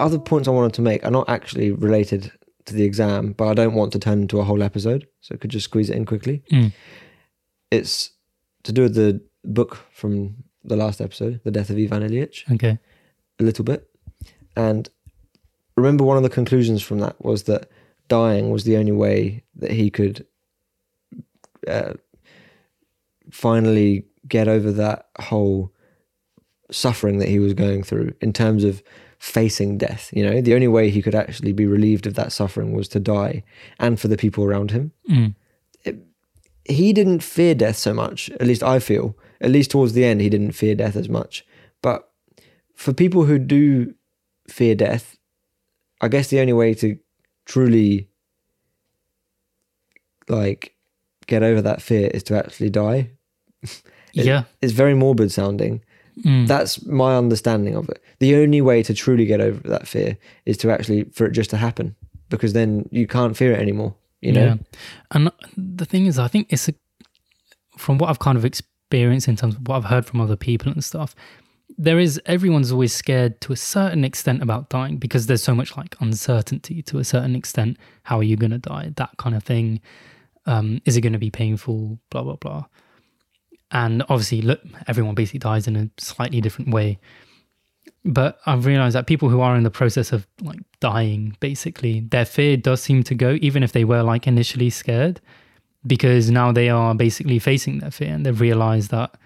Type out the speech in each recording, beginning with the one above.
other points I wanted to make are not actually related to the exam, but I don't want to turn into a whole episode, so I could just squeeze it in quickly. Mm. It's to do with the book from the last episode, The Death of Ivan Ilyich, Okay. a little bit. And remember, one of the conclusions from that was that dying was the only way that he could uh, finally get over that whole suffering that he was going through in terms of facing death. You know, the only way he could actually be relieved of that suffering was to die and for the people around him. Mm. He didn't fear death so much, at least I feel. At least towards the end, he didn't fear death as much. But for people who do fear death, I guess the only way to truly like get over that fear is to actually die. It- yeah. It's very morbid sounding. Mm. That's my understanding of it. The only way to truly get over that fear is to actually for it just to happen, because then you can't fear it anymore. You know, Yeah. And the thing is, I think it's a, from what I've kind of experienced in terms of what I've heard from other people and stuff, there is everyone's always scared to a certain extent about dying because there's so much like uncertainty to a certain extent. How are you going to die? That kind of thing. Um, is it going to be painful? Blah, blah, blah. And obviously, look, everyone basically dies in a slightly different way. But I've realized that people who are in the process of like dying, basically, their fear does seem to go, even if they were like initially scared, because now they are basically facing their fear and they've realized that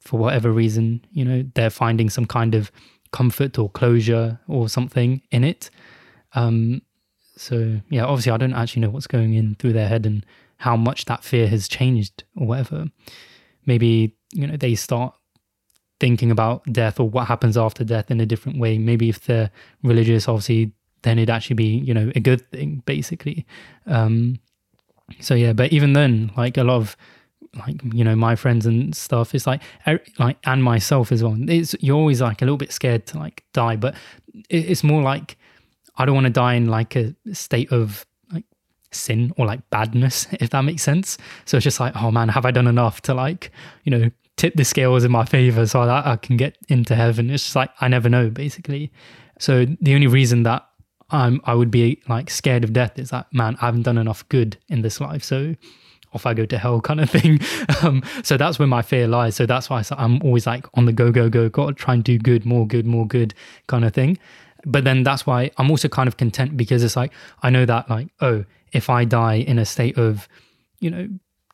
for whatever reason, you know, they're finding some kind of comfort or closure or something in it. Um, so yeah, obviously, I don't actually know what's going in through their head and how much that fear has changed or whatever. Maybe you know they start thinking about death or what happens after death in a different way. Maybe if they're religious, obviously, then it'd actually be, you know, a good thing, basically. Um, so yeah, but even then, like a lot of like you know my friends and stuff, it's like er- like and myself as well. It's you're always like a little bit scared to like die, but it's more like I don't want to die in like a state of sin or like badness, if that makes sense. So it's just like, oh man, have I done enough to like you know tip the scales in my favor so that I can get into heaven? It's just like I never know, basically. So the only reason that I'm I would be like scared of death is that man, I haven't done enough good in this life, so off I go to hell kind of thing. Um, so that's where my fear lies. So that's why I'm always like on the go, go, go, got to try and do good, more good, more good kind of thing. But then that's why I'm also kind of content because it's like, I know that like, oh, if I die in a state of, you know,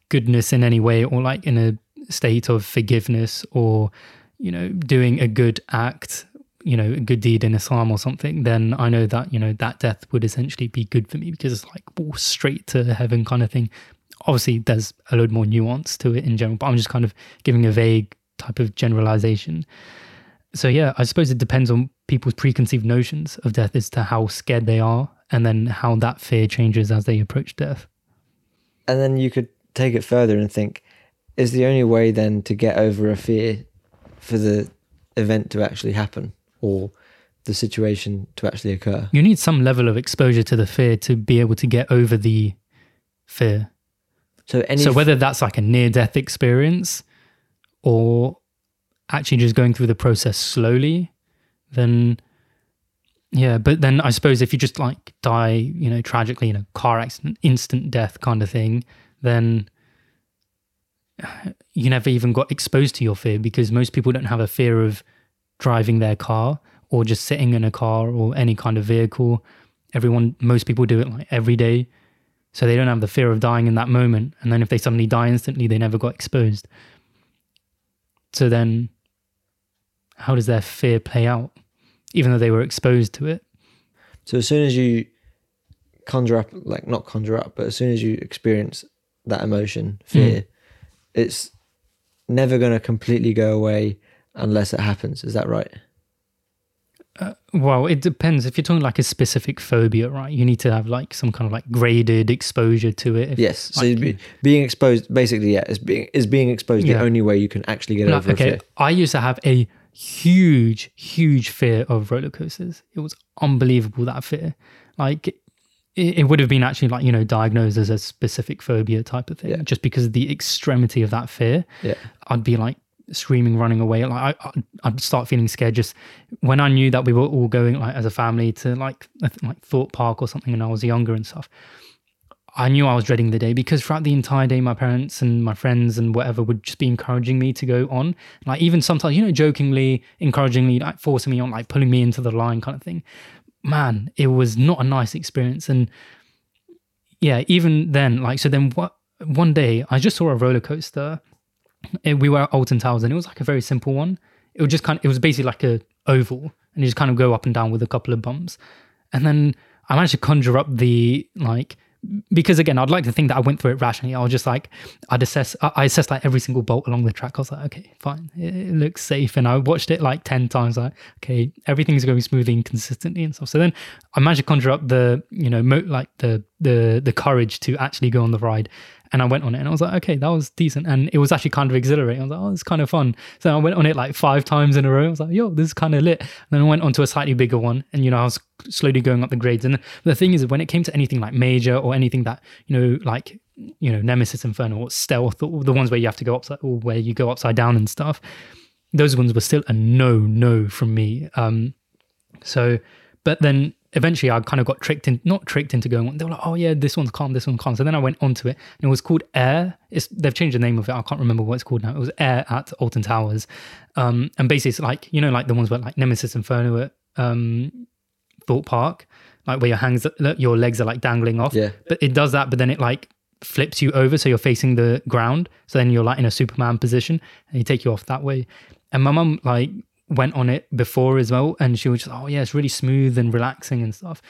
goodness in any way or like in a state of forgiveness or, you know, doing a good act, you know, a good deed in Islam or something, then I know that, you know, that death would essentially be good for me because it's like oh, straight to heaven kind of thing obviously there's a load more nuance to it in general, but I'm just kind of giving a vague type of generalization. So yeah, I suppose it depends on people's preconceived notions of death as to how scared they are and then how that fear changes as they approach death. and then you could take it further and think: is the only way then to get over a fear for the event to actually happen or the situation to actually occur? You need some level of exposure to the fear to be able to get over the fear. So any so whether that's like a near death experience or actually just going through the process slowly, then yeah, but then I suppose if you just like die, you know, tragically in a car accident, instant death kind of thing, then you never even got exposed to your fear because most people don't have a fear of driving their car or just sitting in a car or any kind of vehicle. Everyone, most people do it like every day. So they don't have the fear of dying in that moment. And then if they suddenly die instantly, they never got exposed. So then how does their fear play out? Even though they were exposed to it. So as soon as you conjure up, like not conjure up, but as soon as you experience that emotion, fear, it's never going to completely go away unless it happens. Is that right? Uh, well, it depends. If you're talking like a specific phobia, right? You need to have like some kind of like graded exposure to it. If, Yes. So like, be, being exposed, basically, yeah, is being is being exposed Yeah. the only way you can actually get No, over a okay, fear. I used to have a huge, huge fear of roller coasters. It was unbelievable that fear. Like it, it would have been actually like you know diagnosed as a specific phobia type of thing, Yeah. just because of the extremity of that fear. Yeah. I'd be like screaming, running away. Like I, I'd start feeling scared just when I knew that we were all going like as a family to like like Thorpe Park or something, and I was younger and stuff. I knew I was dreading the day because throughout the entire day, my parents and my friends and whatever would just be encouraging me to go on. Like even sometimes, you know, jokingly, encouragingly, like forcing me on, like pulling me into the line kind of thing. Man, it was not a nice experience. And yeah, even then, like so then what one day I just saw a roller coaster. It, we were at Alton Towers and it was like a very simple one. It was just kind of it was basically like a oval and you just kind of go up and down with a couple of bumps. And then I managed to conjure up the like because again, I'd like to think that I went through it rationally. I was just like, I'd assess, I assessed like every single bolt along the track. I was like, okay, fine, it, looks safe. And I watched it like 10 times, like, okay, everything's going smoothly and consistently and stuff. So then I managed to conjure up the, you know, mo- like the, the, the courage to actually go on the ride and I went on it and I was like, okay, that was decent. And it was actually kind of exhilarating. I was like, oh, it's kind of fun. So I went on it like five times in a row. I was like, yo, this is kind of lit. And then I went on to a slightly bigger one. And, you know, I was slowly going up the grades. And the thing is, when it came to anything like major or anything that, you know, like, you know, Nemesis Inferno or Stealth, or the ones where you have to go upside or where you go upside down and stuff, those ones were still a no, no from me. Um, so, but then eventually I kind of got tricked in, not tricked into going. They were like, "Oh yeah, this one's calm, this one's calm." So then I went onto it, and it was called Air. It's, they've changed the name of it. I can't remember what it's called now. It was Air at Alton Towers, um, and basically it's like you know, like the ones where like Nemesis Inferno at um, Thorpe Park, like where your hands, your legs are like dangling off. Yeah. But it does that, but then it like flips you over, so you're facing the ground. So then you're like in a Superman position, and you take you off that way. And my mum like went on it before as well, and she was just, oh yeah, it's really smooth and relaxing and stuff.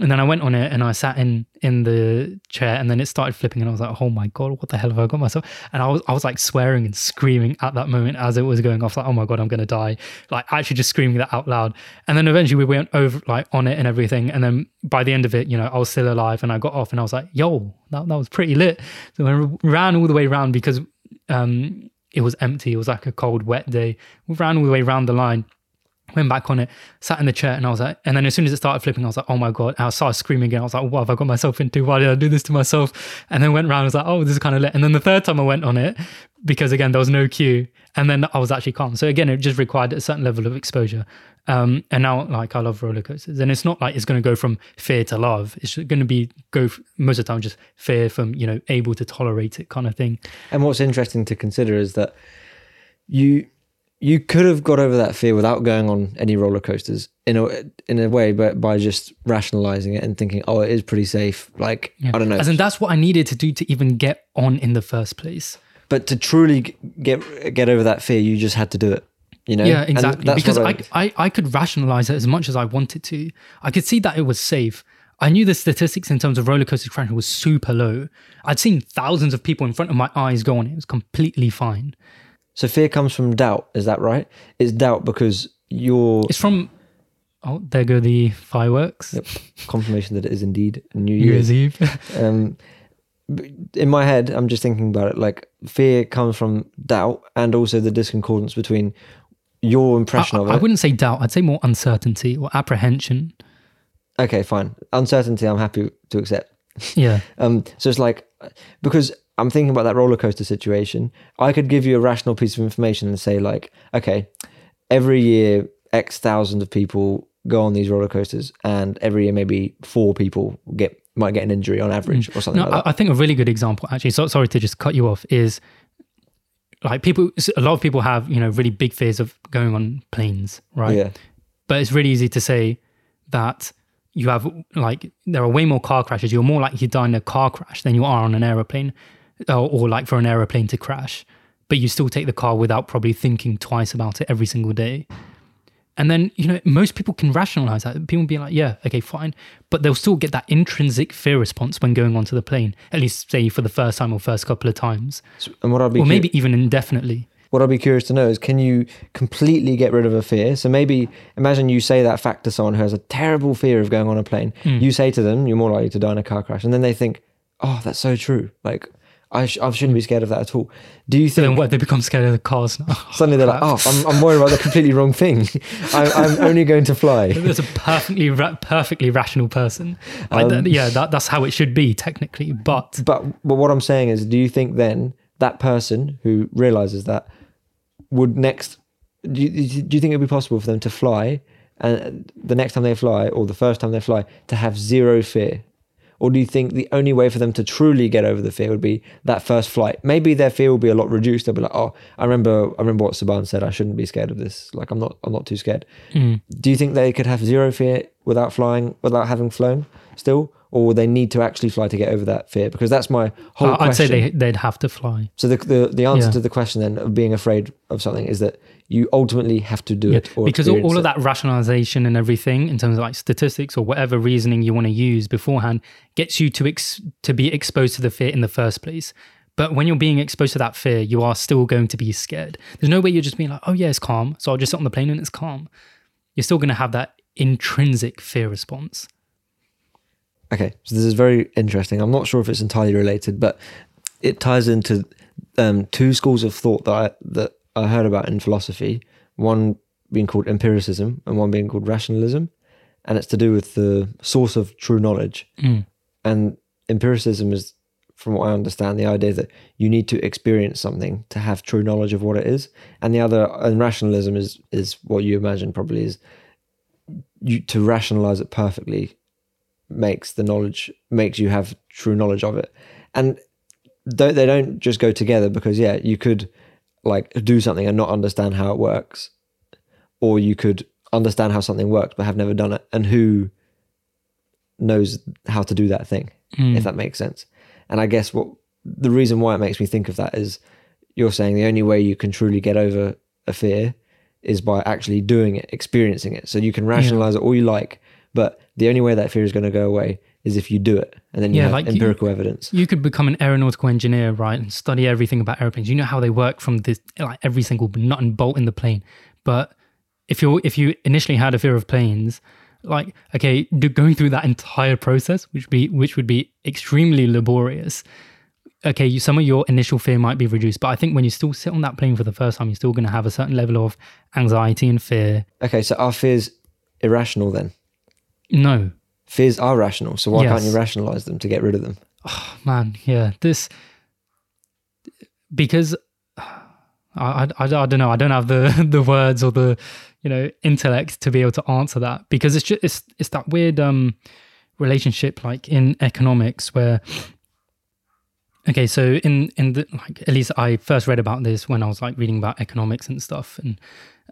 And then I went on it and I sat in in the chair and then it started flipping and I was like, oh my god, what the hell have I got myself? And I was I was like swearing and screaming at that moment as it was going off, like, oh my god, I'm gonna die. Like actually just screaming that out loud. And then eventually we went over like on it and everything. And then by the end of it, you know, I was still alive and I got off and I was like, yo, that, that was pretty lit. So I ran all the way around because um it was empty. It was like a cold, wet day. We ran all the way around the line, went back on it, sat in the chair, and I was like, and then as soon as it started flipping, I was like, oh my God. And I started screaming again. I was like, what have I got myself into? Why did I do this to myself? And then went around, I was like, oh, this is kind of lit. And then the third time I went on it, because again, there was no queue, and then I was actually calm. So again, it just required a certain level of exposure. Um, and now, like, I love roller coasters, and it's not like it's going to go from fear to love. It's going to be go most of the time just fear from you know able to tolerate it kind of thing. And what's interesting to consider is that you you could have got over that fear without going on any roller coasters in a in a way, but by just rationalizing it and thinking, oh, it is pretty safe. Like yeah. I don't know, and that's what I needed to do to even get on in the first place. But to truly get get over that fear, you just had to do it. You know? Yeah, exactly. Because I, I, I could rationalize it as much as I wanted to. I could see that it was safe. I knew the statistics in terms of roller coaster crash was super low. I'd seen thousands of people in front of my eyes go on it. It was completely fine. So fear comes from doubt. Is that right? It's doubt because you're. It's from. Oh, there go the fireworks. Yep. Confirmation that it is indeed New Year's, Year's Eve. um, in my head, I'm just thinking about it. Like fear comes from doubt, and also the discordance between your impression I, of it. I wouldn't say doubt. I'd say more uncertainty or apprehension. Okay, fine. Uncertainty, I'm happy to accept. Yeah. um. So it's like because I'm thinking about that roller coaster situation. I could give you a rational piece of information and say like, okay, every year X thousands of people go on these roller coasters, and every year maybe four people get might get an injury on average mm. or something. No, like I think a really good example, actually. So sorry to just cut you off. Is like people, a lot of people have you know really big fears of going on planes, right? Yeah. But it's really easy to say that you have like there are way more car crashes. You're more likely to die in a car crash than you are on an aeroplane, or, or like for an aeroplane to crash. But you still take the car without probably thinking twice about it every single day. And then, you know, most people can rationalize that. People be like, yeah, okay, fine. But they'll still get that intrinsic fear response when going onto the plane, at least say for the first time or first couple of times. So, and what I'd be or maybe even indefinitely. What I'd be curious to know is can you completely get rid of a fear? So maybe imagine you say that fact to someone who has a terrible fear of going on a plane. Mm. You say to them, you're more likely to die in a car crash. And then they think, oh, that's so true. Like, I, sh- I shouldn't be scared of that at all. Do you think? then what? They become scared of the cars now. Suddenly they're like, oh, I'm, I'm worried about the completely wrong thing. I, I'm only going to fly. That's a perfectly ra- perfectly rational person. Um, yeah, that, that's how it should be technically. But but but what I'm saying is, do you think then that person who realizes that would next do you, do you think it would be possible for them to fly and the next time they fly or the first time they fly to have zero fear or do you think the only way for them to truly get over the fear would be that first flight? Maybe their fear will be a lot reduced. They'll be like, "Oh, I remember, I remember what Saban said. I shouldn't be scared of this. Like, I'm not, I'm not too scared." Mm. Do you think they could have zero fear without flying, without having flown still, or they need to actually fly to get over that fear? Because that's my whole. I- I'd say they, they'd have to fly. So the the, the answer Yeah. to the question then of being afraid of something is that you ultimately have to do Yeah, it because all, all of it. that rationalization and everything in terms of like statistics or whatever reasoning you want to use beforehand gets you to ex- to be exposed to the fear in the first place but when you're being exposed to that fear you are still going to be scared there's no way you're just being like oh yeah it's calm so i'll just sit on the plane and it's calm you're still going to have that intrinsic fear response Okay, so this is very interesting. I'm not sure if it's entirely related, but it ties into um, two schools of thought that I, that I heard about in philosophy. One being called empiricism, and one being called rationalism, and it's to do with the source of true knowledge. Mm. And empiricism is, from what I understand, the idea that you need to experience something to have true knowledge of what it is, and the other, and rationalism is is what you imagine probably is you to rationalize it perfectly makes the knowledge makes you have true knowledge of it and don't, they don't just go together because yeah you could like do something and not understand how it works. Or you could understand how something works but have never done it. And who knows how to do that thing Mm. if that makes sense. And i guess what the reason why it makes me think of that is you're saying the only way you can truly get over a fear is by actually doing it experiencing it. So you can rationalize it all you like but the only way that fear is going to go away is if you do it and then you Yeah, have like you- empirical evidence. you could become an aeronautical engineer right and study everything about airplanes you know how they work from this like every single nut and bolt in the plane. But if you if you initially had a fear of planes like okay do, going through that entire process which be which would be extremely laborious okay you, some of your initial fear might be reduced. But i think when you still sit on that plane for the first time you're still going to have a certain level of anxiety and fear. Okay so are fears irrational then? No fears are rational so why can't you rationalize them to get rid of them? Oh, man yeah this because I, I, I, I don't know i don't have the the words or the you know intellect to be able to answer that because it's just it's it's that weird um relationship like in economics where okay so in in the like at least i first read about this when i was like reading about economics and stuff and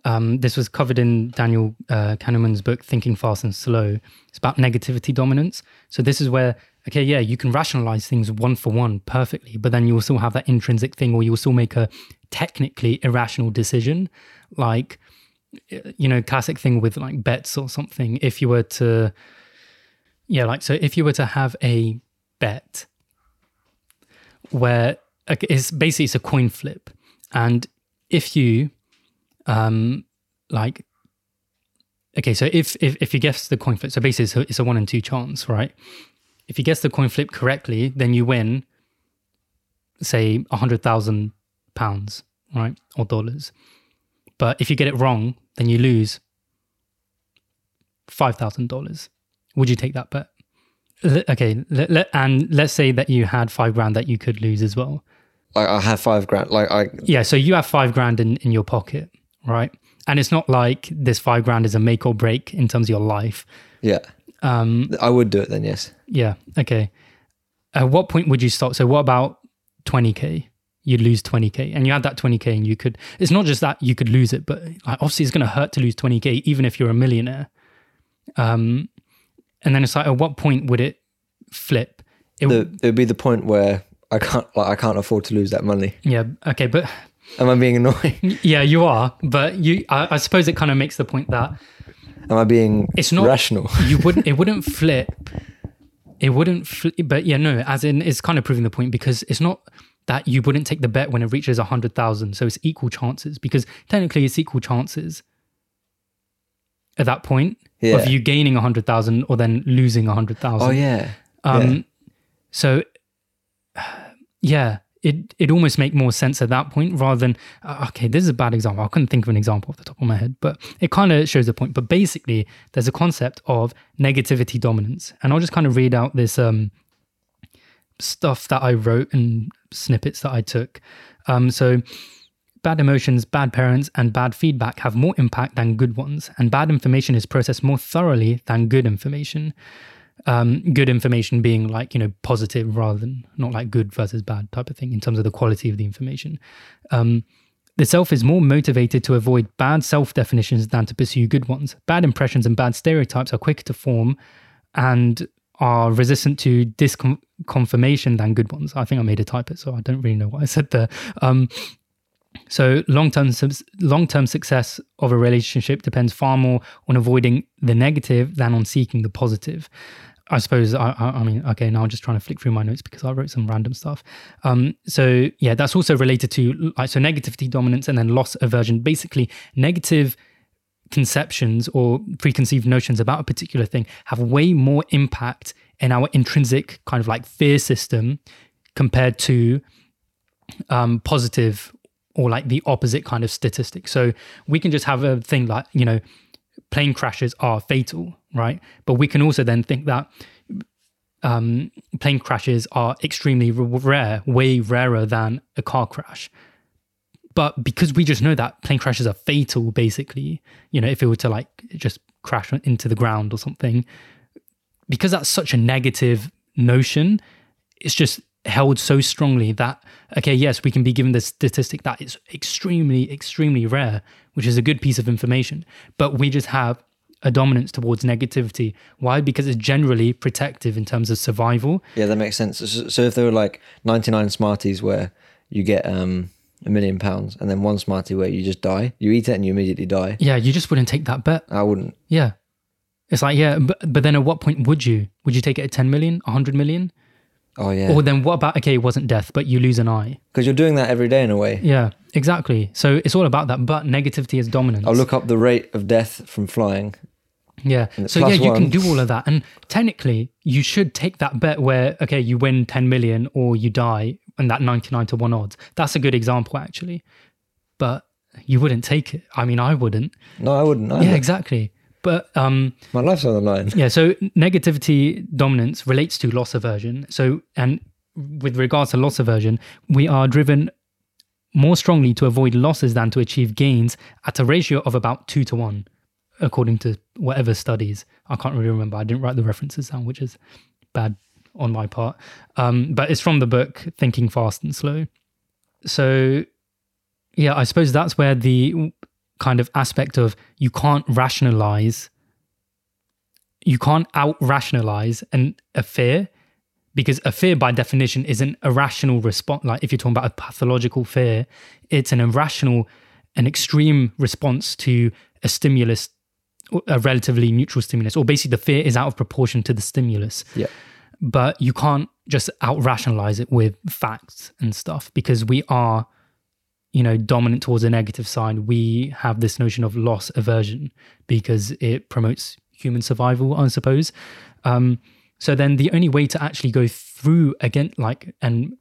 um, this was covered in Daniel uh, Kahneman's book Thinking Fast and Slow. It's about negativity dominance. So this is where okay, yeah, you can rationalize things one for one perfectly, but then you will still have that intrinsic thing, or you will still make a technically irrational decision, like you know, classic thing with like bets or something. If you were to, yeah, like so, if you were to have a bet where it's basically it's a coin flip, and if you um like okay so if if, if you guess the coin flip so basically it's a, it's a one in two chance right? If you guess the coin flip correctly then you win say a hundred thousand pounds right or dollars. But if you get it wrong then you lose five thousand dollars. Would you take that bet? Okay let, let, and let's say that you had five grand that you could lose as well. Like i have five grand like i yeah, so you have five grand in, in your pocket, right? And it's not like this five grand is a make or break in terms of your life. yeah Um, i would do it then yes yeah, okay. At what point would you stop? So what about 20k? You'd lose 20k and you had that 20k and you could, it's not just that you could lose it, but obviously it's going to hurt to lose 20k, even if you're a millionaire. Um, and then it's like, at what point would it flip? It, the, it would be the point where i can't like i can't afford to lose that money yeah, okay, but am i being annoying? Yeah, you are, but you, I, I suppose it kind of makes the point that am i being It's not- rational? you wouldn't it wouldn't flip it wouldn't flip but yeah no as in it's kind of proving the point because it's not that you wouldn't take the bet when it reaches 100000 so it's equal chances because technically it's equal chances at that point Yeah. of you gaining a 100000 or then losing a 100000 oh yeah. Um yeah. so yeah it it almost make more sense at that point rather than uh, okay this is a bad example. I couldn't think of an example off the top of my head but it kind of shows the point. But basically there's a concept of negativity dominance. And i'll just kind of read out this um stuff that i wrote and snippets that i took. Um so Bad emotions, bad parents, and bad feedback have more impact than good ones, and bad information is processed more thoroughly than good information. Um, good information being like, you know, positive rather than not like good versus bad type of thing in terms of the quality of the information. Um, the self is more motivated to avoid bad self definitions than to pursue good ones. Bad impressions and bad stereotypes are quicker to form and are resistant to disconfirmation than good ones. I think I made a typo, so I don't really know what I said there. Um, so long-term long-term success of a relationship depends far more on avoiding the negative than on seeking the positive. I suppose I, I, mean okay now I'm just trying to flick through my notes because I wrote some random stuff. Um, so yeah, that's also related to like so negativity dominance and then loss aversion. Basically, negative conceptions or preconceived notions about a particular thing have way more impact in our intrinsic kind of like fear system compared to um, positive or like the opposite kind of statistic. So we can just have a thing like, you know, plane crashes are fatal, right? But we can also then think that um, plane crashes are extremely rare, way rarer than a car crash. But because we just know that plane crashes are fatal, basically, you know, if it were to like just crash into the ground or something, because that's such a negative notion, it's just held so strongly that okay yes we can be given the statistic that it's extremely extremely rare which is a good piece of information but we just have a dominance towards negativity. Why? Because it's generally protective in terms of survival. Yeah that makes sense. So if there were like 99 smarties where you get um a million pounds and then one smartie where you just die you eat it and you immediately die. Yeah you just wouldn't take that bet. I wouldn't. Yeah. It's like yeah but, but then at what point would you? Would you take it at 10 million 100 million? Oh yeah. Or then what about okay, it wasn't death, but you lose an eye. Because you're doing that every day in a way. Yeah, exactly. So it's all about that. But negativity is dominant. I'll look up the rate of death from flying. Yeah. So yeah, you one. can do all of that, and technically, you should take that bet where okay, you win ten million or you die, and that ninety nine to one odds. That's a good example actually. But you wouldn't take it. I mean, I wouldn't. No, I wouldn't. Either. Yeah, exactly. But um, my life's on the line. yeah. So negativity dominance relates to loss aversion. So and with regards to loss aversion, we are driven more strongly to avoid losses than to achieve gains at a ratio of about two to one, according to whatever studies. I can't really remember. I didn't write the references down, which is bad on my part. Um, but it's from the book Thinking Fast and Slow. So, yeah, I suppose that's where the kind of aspect of you can't rationalize you can't out rationalize an a fear because a fear by definition is an irrational response like if you're talking about a pathological fear it's an irrational an extreme response to a stimulus a relatively neutral stimulus or basically the fear is out of proportion to the stimulus. Yeah. But you can't just out rationalize it with facts and stuff because we are you know dominant towards a negative side. We have this notion of loss aversion because it promotes human survival i suppose. Um, so then the only way to actually go through again like and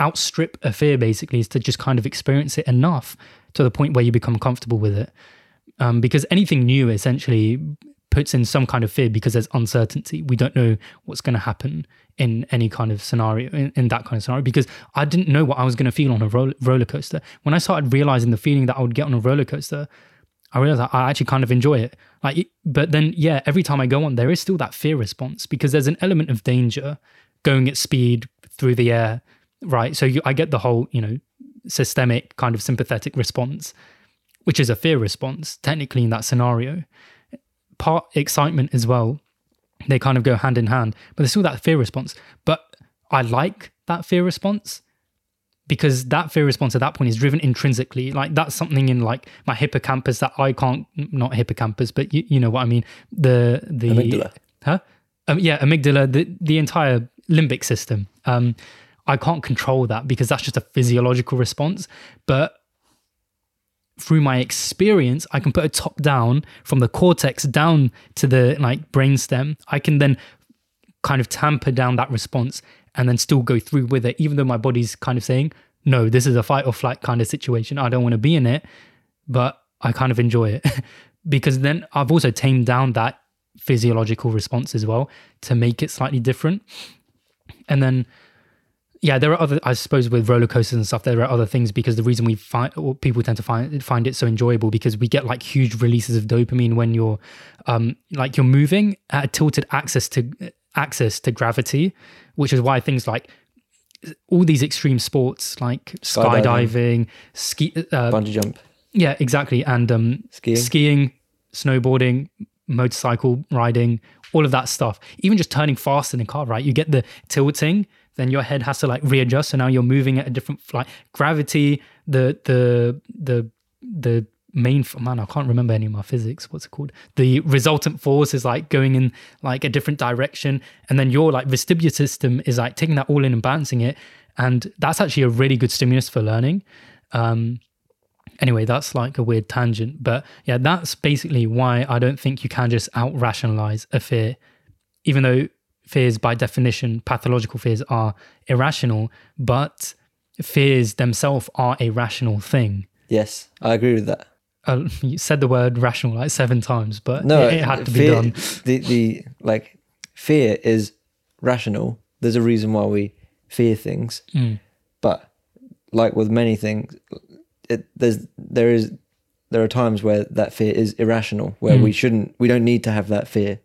outstrip a fear basically is to just kind of experience it enough to the point where you become comfortable with it um, because anything new essentially puts in some kind of fear because there's uncertainty. We don't know what's going to happen in any kind of scenario, in, in, that kind of scenario, because I didn't know what I was going to feel on a roller coaster. When I started realizing the feeling that I would get on a roller coaster, I realize I actually kind of enjoy it. Like, but then, yeah, every time I go on, there is still that fear response because there's an element of danger going at speed through the air, right? So you, I get the whole, you know, systemic kind of sympathetic response, which is a fear response, technically in that scenario part excitement as well. They kind of go hand in hand, but there's still that fear response. But I like that fear response because that fear response at that point is driven intrinsically. Like that's something in like my hippocampus that I can't, not hippocampus, but you, you know what I mean. The the amygdala, huh? Um, yeah, amygdala, the the entire limbic system. Um, I can't control that because that's just a physiological response. But through my experience, I can put a top down from the cortex down to the like brainstem. I can then kind of tamper down that response and then still go through with it, even though my body's kind of saying, no, this is a fight or flight kind of situation. I don't want to be in it, but I kind of enjoy it because then I've also tamed down that physiological response as well to make it slightly different. And then yeah, there are other. I suppose with roller coasters and stuff, there are other things because the reason we find or people tend to find find it so enjoyable because we get like huge releases of dopamine when you're, um, like you're moving at a tilted axis to axis to gravity, which is why things like all these extreme sports like skydiving, Skydiving. ski, uh, Bungee jump, yeah, exactly, and um, skiing. skiing, snowboarding, motorcycle riding, all of that stuff. Even just turning fast in a car, right? You get the tilting, then your head has to like readjust. So now you're moving at a different like gravity, the the the the main man, I can't remember any of my physics. What's it called? The resultant force is like going in like a different direction, and then your like vestibular system is like taking that all in and balancing it. And that's actually a really good stimulus for learning. Um, anyway, that's like a weird tangent, but yeah, that's basically why I don't think you can just out rationalize a fear, even though fears by definition, pathological fears are irrational, but fears themselves are a rational thing. Yes, I agree with that. Uh, you said the word rational like seven times, but No, it, it had to be done. The the like fear is rational. There's a reason why we fear things, Mm. but like with many things, it, there's there is there are times where that fear is irrational, where Mm. we shouldn't, we don't need to have that fear,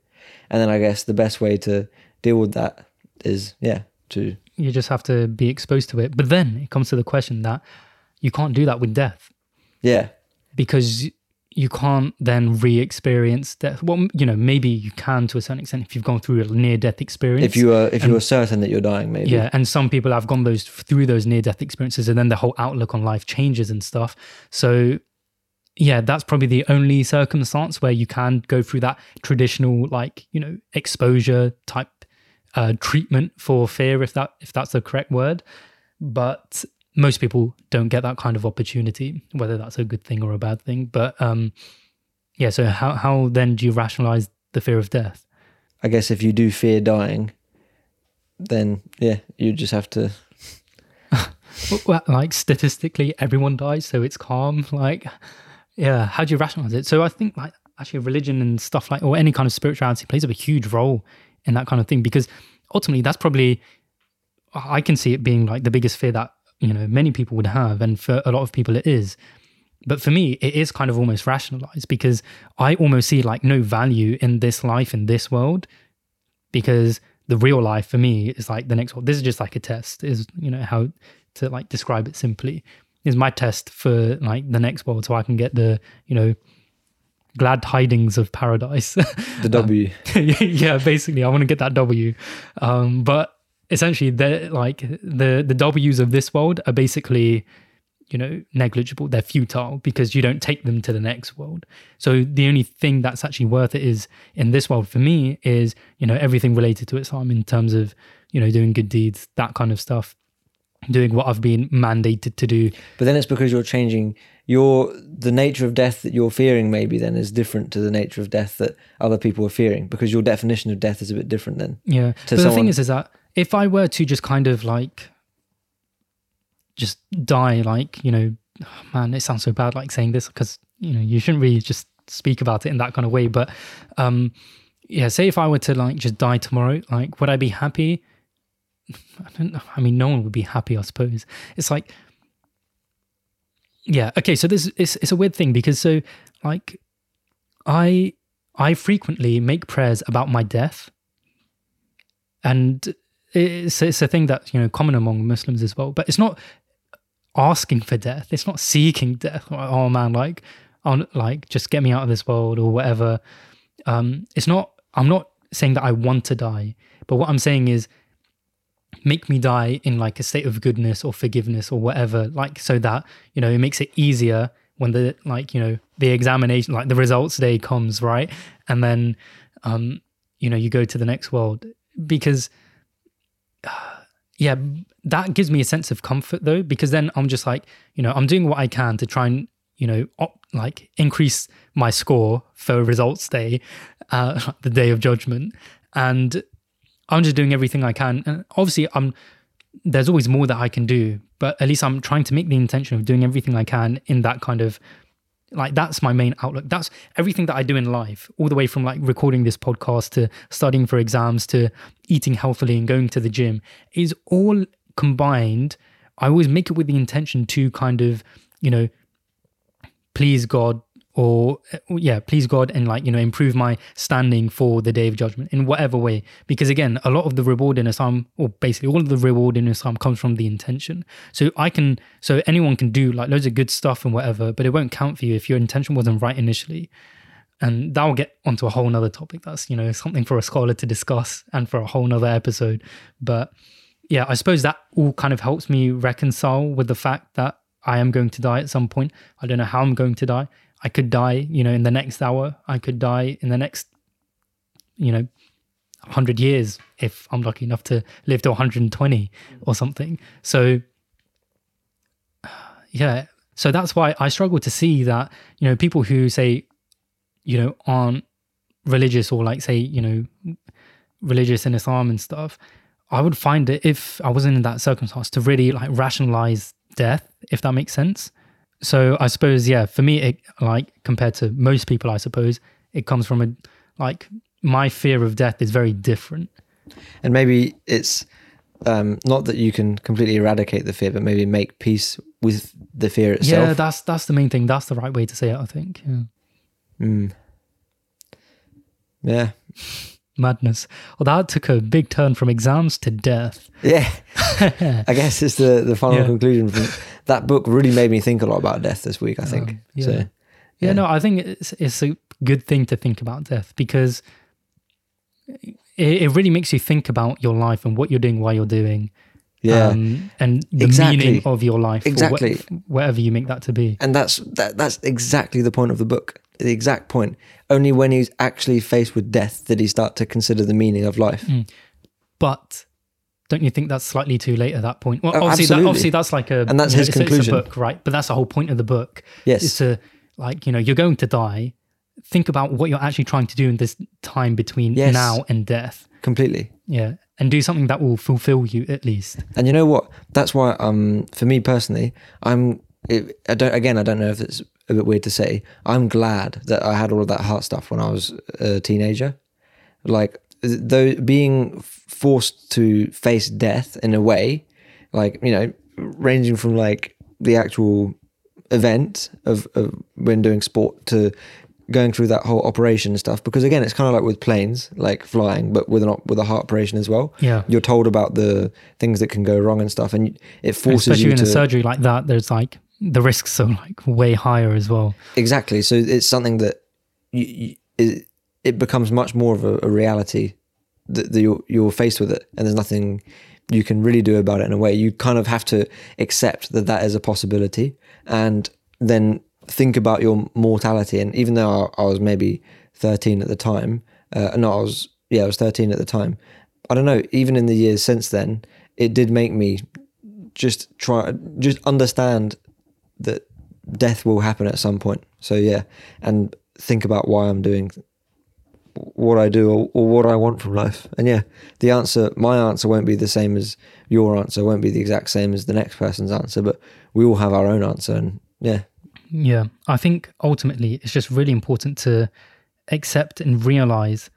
and then I guess the best way to deal with that is yeah to You just have to be exposed to it. But then it comes to the question that you can't do that with death. yeah because you can't then re-experience death. Well, you know, maybe you can to a certain extent if you've gone through a near-death experience. if you are if and- you are certain that you're dying maybe yeah, and some people have gone those through those near-death experiences, and then the whole outlook on life changes and stuff. So, yeah, that's probably the only circumstance where you can go through that traditional, like you know, exposure type uh, treatment for fear, if that if that's the correct word. But most people don't get that kind of opportunity, whether that's a good thing or a bad thing. But um, yeah, so how how then do you rationalize the fear of death? I guess if you do fear dying, then yeah, you just have to well, like statistically everyone dies so it's calm like yeah how do you rationalize it so i think like actually religion and stuff like or any kind of spirituality plays a huge role in that kind of thing because ultimately that's probably i can see it being like the biggest fear that you know many people would have and for a lot of people it is but for me it is kind of almost rationalized because i almost see like no value in this life in this world because the real life for me is like the next one. This is just like a test, is you know how to like describe it simply. Is my test for like the next world, so I can get the you know glad tidings of paradise. the W. yeah, basically, I want to get that W. Um, but essentially, the like the the W's of this world are basically you know negligible. They're futile because you don't take them to the next world. So the only thing that's actually worth it is in this world for me is you know everything related to Islam in terms of you know doing good deeds, that kind of stuff, doing what I've been mandated to do. But then it's because you're changing your the nature of death that you're fearing maybe then is different to the nature of death that other people are fearing because your definition of death is a bit different then. Yeah. but the thing is, is that if I were to just kind of like just die, like, you know, man, it sounds so bad like saying this because, you know, you shouldn't really just speak about it in that kind of way. But um yeah, say if I were to like just die tomorrow, like would I be happy? I don't know. I mean, no one would be happy, I suppose. It's like yeah, okay, so this it's it's a weird thing because so like I I frequently make prayers about my death and it's, it's a thing that you know common among muslims as well but it's not asking for death. It's not seeking death oh man like on like just get me out of this world or whatever. Um it's not i'm not saying that i want to die but what i'm saying is make me die in like a state of goodness or forgiveness or whatever like so that you know it makes it easier when the like you know the examination like the results day comes right? And then um you know you go to the next world. Because yeah that gives me a sense of comfort though because then i'm just like you know i'm doing what i can to try and you know op- like increase my score for results day uh the day of judgment. And i'm just doing everything i can. And obviously i'm there's always more that i can do but at least i'm trying to make the intention of doing everything i can in that kind of like that's my main outlook. That's everything that i do in life all the way from like recording this podcast to studying for exams to eating healthily and going to the gym is all combined, I always make it with the intention to kind of, you know, please God or uh, yeah, please God and like, you know, improve my standing for the day of judgment in whatever way. Because again, a lot of the reward in Islam, or basically all of the reward in Islam comes from the intention. So I can, so anyone can do like loads of good stuff and whatever, but it won't count for you if your intention wasn't right initially. And that will get onto a whole nother topic. That's, you know, something for a scholar to discuss and for a whole nother episode. But yeah, I suppose that all kind of helps me reconcile with the fact that I am going to die at some point. I don't know how I'm going to die. I could die, you know, in the next hour. I could die in the next, you know, 100 years if I'm lucky enough to live to 120 or something. So, yeah. So that's why I struggle to see that, you know, people who say, you know, aren't religious or like say, you know, religious in Islam and stuff, I would find it if I wasn't in that circumstance to really like rationalize death, if that makes sense. So I suppose, yeah, for me, it like compared to most people, I suppose it comes from a like my fear of death is very different. And maybe it's um, not that you can completely eradicate the fear, but maybe make peace with the fear itself. Yeah, that's that's the main thing. That's the right way to say it. I think. Yeah. Mm. Yeah. Madness. Well, that took a big turn from exams to death. Yeah. I guess it's the the final Yeah. conclusion from that book. Really made me think a lot about death this week. I think. Um, yeah. So Yeah, Yeah. no, I think it's it's a good thing to think about death because it, it really makes you think about your life and what you're doing, why you're doing, yeah. um, and the Exactly. meaning of your life, Exactly. wh- whatever you make that to be. and that's that that's exactly the point of the book the exact point only when he's actually faced with death did he start to consider the meaning of life Mm. But don't you think that's slightly too late at that point? Well, Oh, obviously, that, obviously that's like a And that's his it's a- it's a conclusion. book, right? But that's the whole point of the book. yes is to like you know you're going to die. Think about what you're actually trying to do in this time between Yes. now and death. completely Yeah, and do something that will fulfill you at least. and you know what that's why um for me personally i'm it, i don't again i don't know if it's a bit weird to say i'm glad that i had all of that heart stuff when i was a teenager like though being forced to face death in a way like you know ranging from like the actual event of, of when doing sport to going through that whole operation and stuff because again it's kind of like with planes like flying but with an op- with a heart operation as well Yeah, you're told about the things that can go wrong and stuff and it forces especially you in to a surgery like that. There's like the risks are like way higher as well. exactly so it's something that you, you, it, becomes much more of a, a reality that, that you're, you're faced with it and there's nothing you can really do about it in a way. You kind of have to accept that that is a possibility and then think about your mortality. And even though i, I was maybe 13 at the time uh, no i was yeah i was 13 at the time i don't know even in the years since then it did make me just try just understand that death will happen at some point. So yeah and think about why i'm doing what i do or, or what i want from life and yeah the answer my answer won't be the same as your answer won't be the exact same as the next person's answer but we all have our own answer and yeah Yeah, I think ultimately it's just really important to accept and realize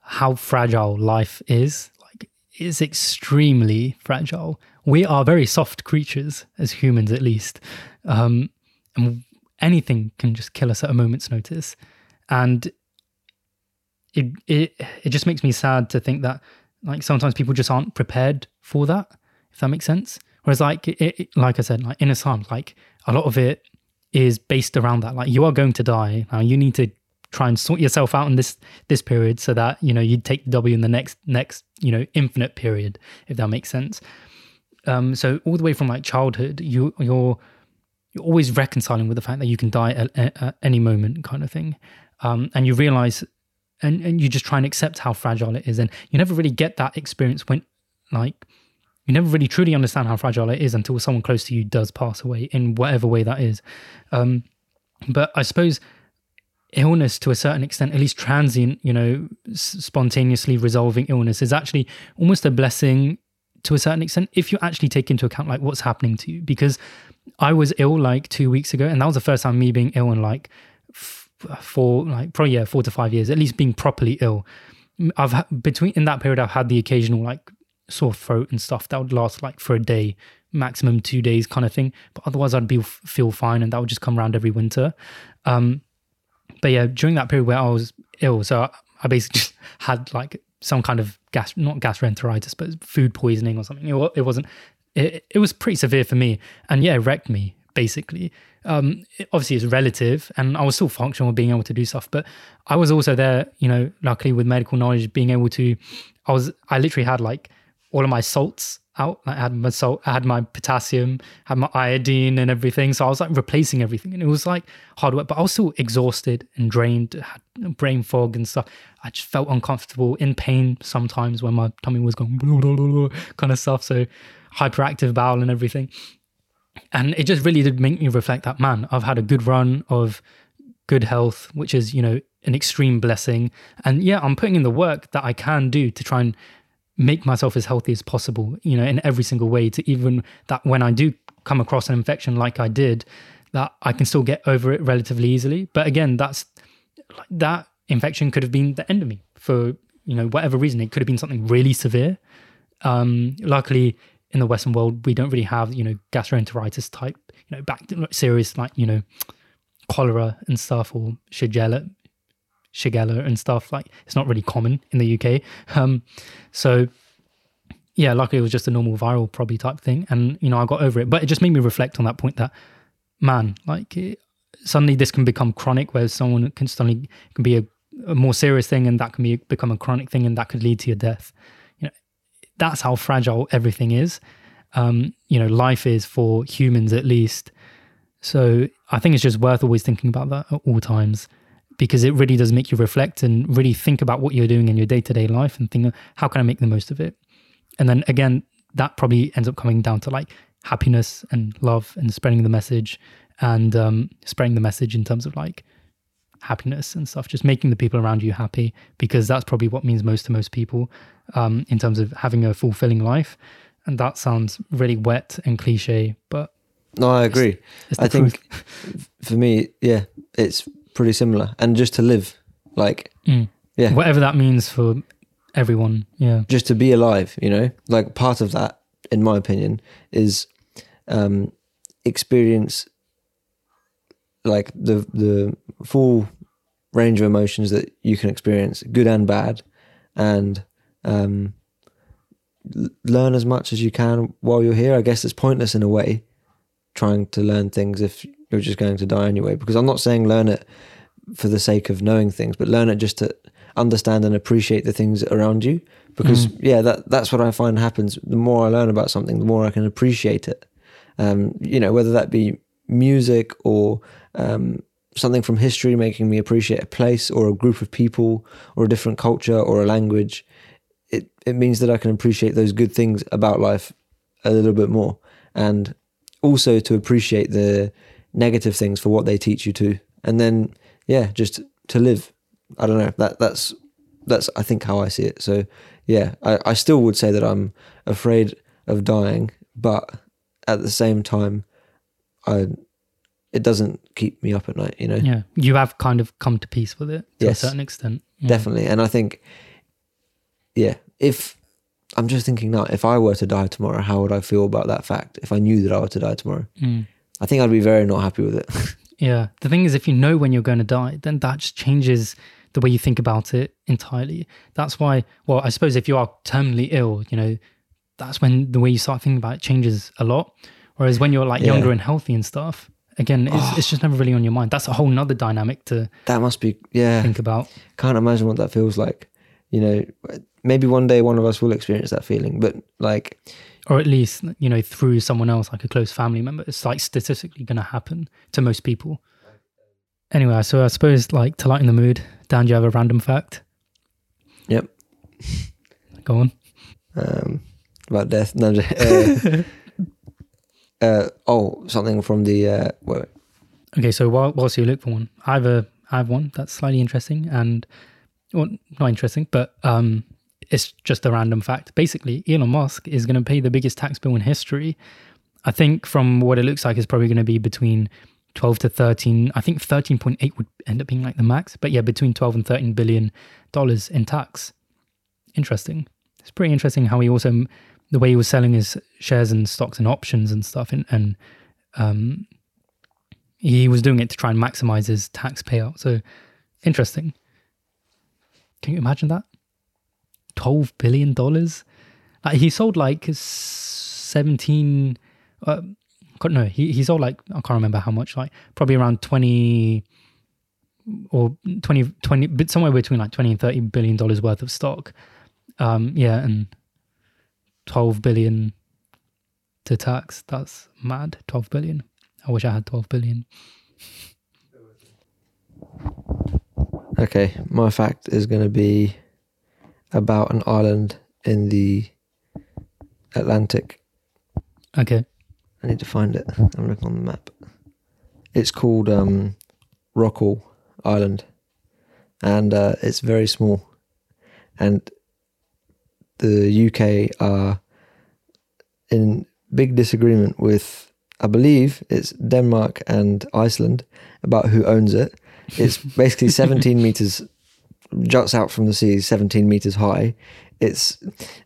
how fragile life is. Like, it's extremely fragile. We are very soft creatures, as humans at least. Um, and anything can just kill us at a moment's notice. And it, it, it just makes me sad to think that, like, sometimes people just aren't prepared for that, if that makes sense. Whereas, like, it, it, like I said, like in Islam, like a lot of it is based around that. Like you are going to die. Now you need to try and sort yourself out in this this period so that you know you'd take the W in the next next you know infinite period, if that makes sense. Um, so all the way from like childhood, you you're you're always reconciling with the fact that you can die at, at, at any moment, kind of thing, um, and you realize, and and you just try and accept how fragile it is, and you never really get that experience when like you never really truly understand how fragile it is until someone close to you does pass away in whatever way that is. Um, but I suppose illness to a certain extent, at least transient, you know, s- spontaneously resolving illness is actually almost a blessing to a certain extent if you actually take into account like what's happening to you. Because I was ill like two weeks ago, and that was the first time me being ill in like four, like probably yeah, four to five years, at least being properly ill. I've between in that period, I've had the occasional like sore throat and stuff that would last like for a day, maximum two days kind of thing. But otherwise, I'd be feel fine, and that would just come around every winter. Um, but yeah, during that period where I was ill, so I, I basically just had like some kind of gas, not gastroenteritis, but food poisoning or something. It, it wasn't. It, it was pretty severe for me, and yeah, it wrecked me basically. Um, it, obviously, it's relative, and I was still functional, being able to do stuff. But I was also there, you know, luckily with medical knowledge, being able to. I was. I literally had like all of my salts out. I had my salt, I had my potassium, had my iodine and everything. So I was like replacing everything, and it was like hard work. But I was still exhausted and drained, had brain fog and stuff. I just felt uncomfortable, in pain sometimes when my tummy was going kind of stuff. So hyperactive bowel and everything. And it just really did make me reflect that man, I've had a good run of good health, which is, you know, an extreme blessing. And yeah, I'm putting in the work that I can do to try and make myself as healthy as possible, you know, in every single way to even that when I do come across an infection like I did, that I can still get over it relatively easily. But again, that's that infection could have been the end of me for, you know, whatever reason. It could have been something really severe. Um, luckily in the Western world, we don't really have, you know, gastroenteritis type, you know, back serious like, you know, cholera and stuff or Shigella, Shigella and stuff. Like it's not really common in the UK. Um, so yeah, luckily it was just a normal viral probably type thing, and you know I got over it. But it just made me reflect on that point that man, like it, suddenly this can become chronic, where someone can suddenly can be a, a more serious thing, and that can be become a chronic thing, and that could lead to your death. That's how fragile everything is. Um, you know, life is for humans at least. So I think it's just worth always thinking about that at all times because it really does make you reflect and really think about what you're doing in your day to day life and think, how can I make the most of it? And then again, that probably ends up coming down to like happiness and love and spreading the message and um, spreading the message in terms of like happiness and stuff, just making the people around you happy because that's probably what means most to most people um, in terms of having a fulfilling life. And that sounds really wet and cliche, but no, I agree. it's, it's I truth. think for me, yeah, it's pretty similar. And just to live, like, Mm. yeah, whatever that means for everyone. Yeah. just to be alive, you know, like part of that, in my opinion, is um, experience like the the full range of emotions that you can experience, good and bad, and um, learn as much as you can while you're here. I guess it's pointless in a way trying to learn things if you're just going to die anyway. Because I'm not saying learn it for the sake of knowing things, but learn it just to understand and appreciate the things around you. Because yeah, that that's what I find happens. The more I learn about something, the more I can appreciate it. Um, you know, whether that be music or um, something from history making me appreciate a place or a group of people or a different culture or a language. It it means that I can appreciate those good things about life a little bit more, and also to appreciate the negative things for what they teach you to, and then yeah, just to live. I don't know that that's that's I think how I see it. So yeah, I, I still would say that I'm afraid of dying, but at the same time, I it doesn't keep me up at night. You know, Yeah. You have kind of come to peace with it to Yes. a certain extent. Yeah. definitely. And I think, yeah, if I'm just thinking now, if I were to die tomorrow, how would I feel about that fact? If I knew that I were to die tomorrow, Mm. I think I'd be very not happy with it. Yeah. The thing is, if you know when you're going to die, then that just changes the way you think about it entirely. That's why, well, I suppose if you are terminally ill, you know, that's when the way you start thinking about it changes a lot. Whereas when you're like Yeah. younger and healthy and stuff, again, it's, it's just never really on your mind. That's a whole nother dynamic to that must be, yeah. think about. Can't imagine what that feels like. You know, maybe one day one of us will experience that feeling, but like, Or at least, you know, through someone else, like a close family member. It's like statistically going to happen to most people. Anyway, so I suppose, like, to lighten the mood, Dan, do you have a random fact? yep, Go on. um, about death. No, uh, uh, oh, something from the uh, wait, wait. Okay, so while, whilst you look for one, I have a I have one that's slightly interesting and well, not interesting, but um, it's just a random fact. Basically, Elon Musk is going to pay the biggest tax bill in history. I think from what it looks like, it's probably going to be between twelve to thirteen. I think thirteen point eight would end up being like the max, but yeah, between twelve and thirteen billion dollars in tax. Interesting. it's pretty interesting how he also the way he was selling his shares and stocks and options and stuff, and and um, he was doing it to try and maximize his tax payout. So interesting. Can you imagine that? Twelve billion dollars. Like he sold like seventeen. Uh, no, he he sold like I can't remember how much. Like probably around twenty or 20, 20 but somewhere between like 20 and 30 billion dollars worth of stock um yeah and 12 billion to tax that's mad 12 billion i wish i had 12 billion Okay, my fact is going to be about an island in the Atlantic. okay I need to find it. I'm looking on the map. It's called um, Rockall Island, and uh, it's very small. And the UK are in big disagreement with, I believe, it's Denmark and Iceland about who owns it. It's basically 17 meters, juts out from the sea, 17 meters high. It's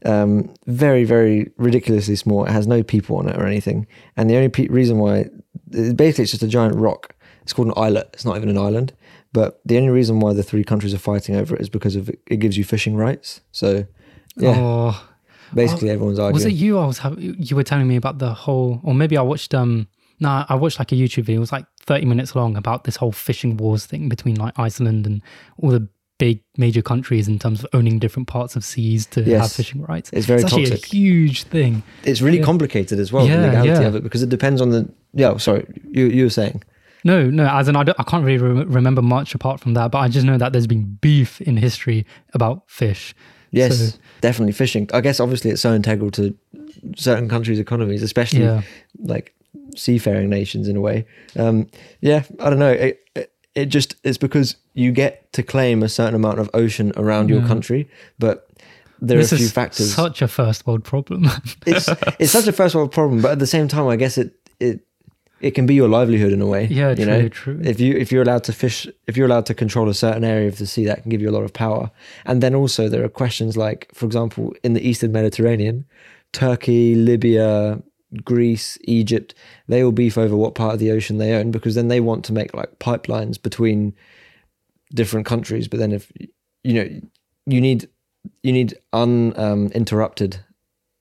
um, very, very ridiculously small. It has no people on it or anything. And the only pe- reason why, basically, it's just a giant rock. It's called an islet. It's not even an island. But the only reason why the three countries are fighting over it is because of it gives you fishing rights. So, yeah, oh basically everyone's arguing. was it you i was you were telling me about the whole or maybe i watched um no i watched like a youtube video it was like 30 minutes long about this whole fishing wars thing between like iceland and all the big major countries in terms of owning different parts of seas to have fishing rights It's very actually toxic. a huge thing It's really Yeah. complicated as well, Yeah, the legality yeah. of it, because it depends on the. Yeah, sorry, you you were saying. no no as in i, I can't really re- remember much apart from that but i just know that there's been beef in history about fish Yes, So- definitely fishing. I guess obviously it's so integral to certain countries' economies, especially yeah like seafaring nations in a way. Um, yeah, I don't know. It, it, it just it's because you get to claim a certain amount of ocean around your country, but there this are a few is factors. such a first world problem it's it's such a first world problem, but at the same time, I guess it it it can be your livelihood in a way. yeah you true know. true If you if you're allowed to fish, if you're allowed to control a certain area of the sea, that can give you a lot of power. And then also there are questions like, for example, in the Eastern Mediterranean, Turkey, Libya, Greece, Egypt, they all beef over what part of the ocean they own because then they want to make like pipelines between different countries. But then if you know you need you need uninterrupted um,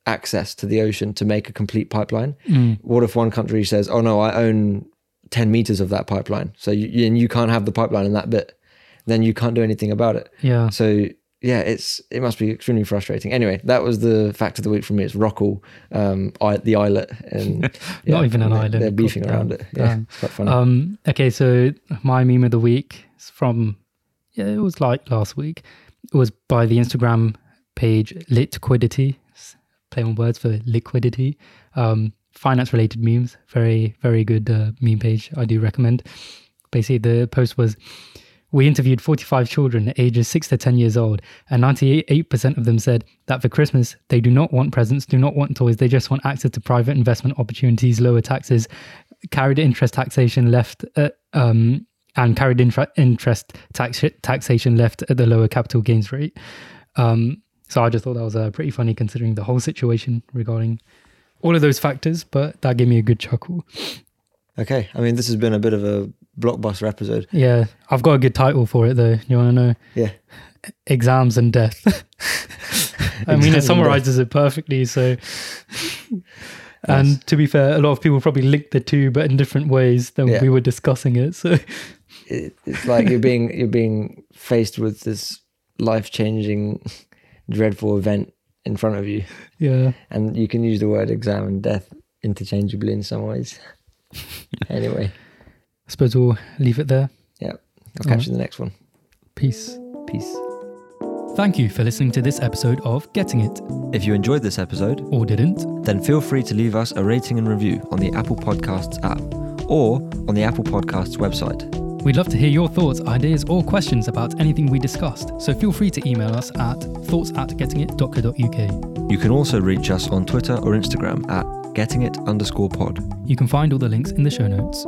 access to the ocean to make a complete pipeline. Mm. What if one country says, "Oh no, I own ten meters of that pipeline," so you and you can't have the pipeline in that bit, then you can't do anything about it. yeah So yeah, it's it must be extremely frustrating. Anyway, that was the fact of the week for me. It's Rockall, um, I, the islet, and yeah, Not even an they're, island. They're beefing God around damn, it. Yeah, damn. it's quite funny. Um, okay, so my meme of the week is from, yeah, it was like last week. It was by the Instagram page Litquidity, play on words for liquidity. Um, finance related memes, very, very good uh, meme page. I do recommend. Basically, the post was we interviewed 45 children ages 6 to 10 years old, and 98% of them said that for Christmas, they do not want presents, do not want toys, they just want access to private investment opportunities, lower taxes, carried interest taxation left, uh, um, and carried interest tax- taxation left at the lower capital gains rate. Um, so I just thought that was uh, pretty funny considering the whole situation regarding all of those factors, but that gave me a good chuckle. okay, I mean this has been a bit of a blockbuster episode. Yeah, I've got a good title for it though. You want to know? Yeah, Exams and death. I mean, it summarizes it perfectly. So, and to be fair, a lot of people probably link the two, but in different ways than Yeah. we were discussing it. So, it, it's like you're being you're being faced with this life changing, dreadful event in front of you, yeah. and you can use the word exam and death interchangeably in some ways. anyway, I suppose we'll leave it there. Yeah. I'll catch Alright. you in the next one. Peace. Peace. Thank you for listening to this episode of Getting It, If you enjoyed this episode, or didn't. then feel free to leave us a rating and review on the Apple Podcasts app or on the Apple Podcasts website. We'd love to hear your thoughts, ideas, or questions about anything we discussed. So feel free to email us at thoughts at gettingit.co.uk. You can also reach us on Twitter or Instagram at gettingit underscore pod. You can find all the links in the show notes.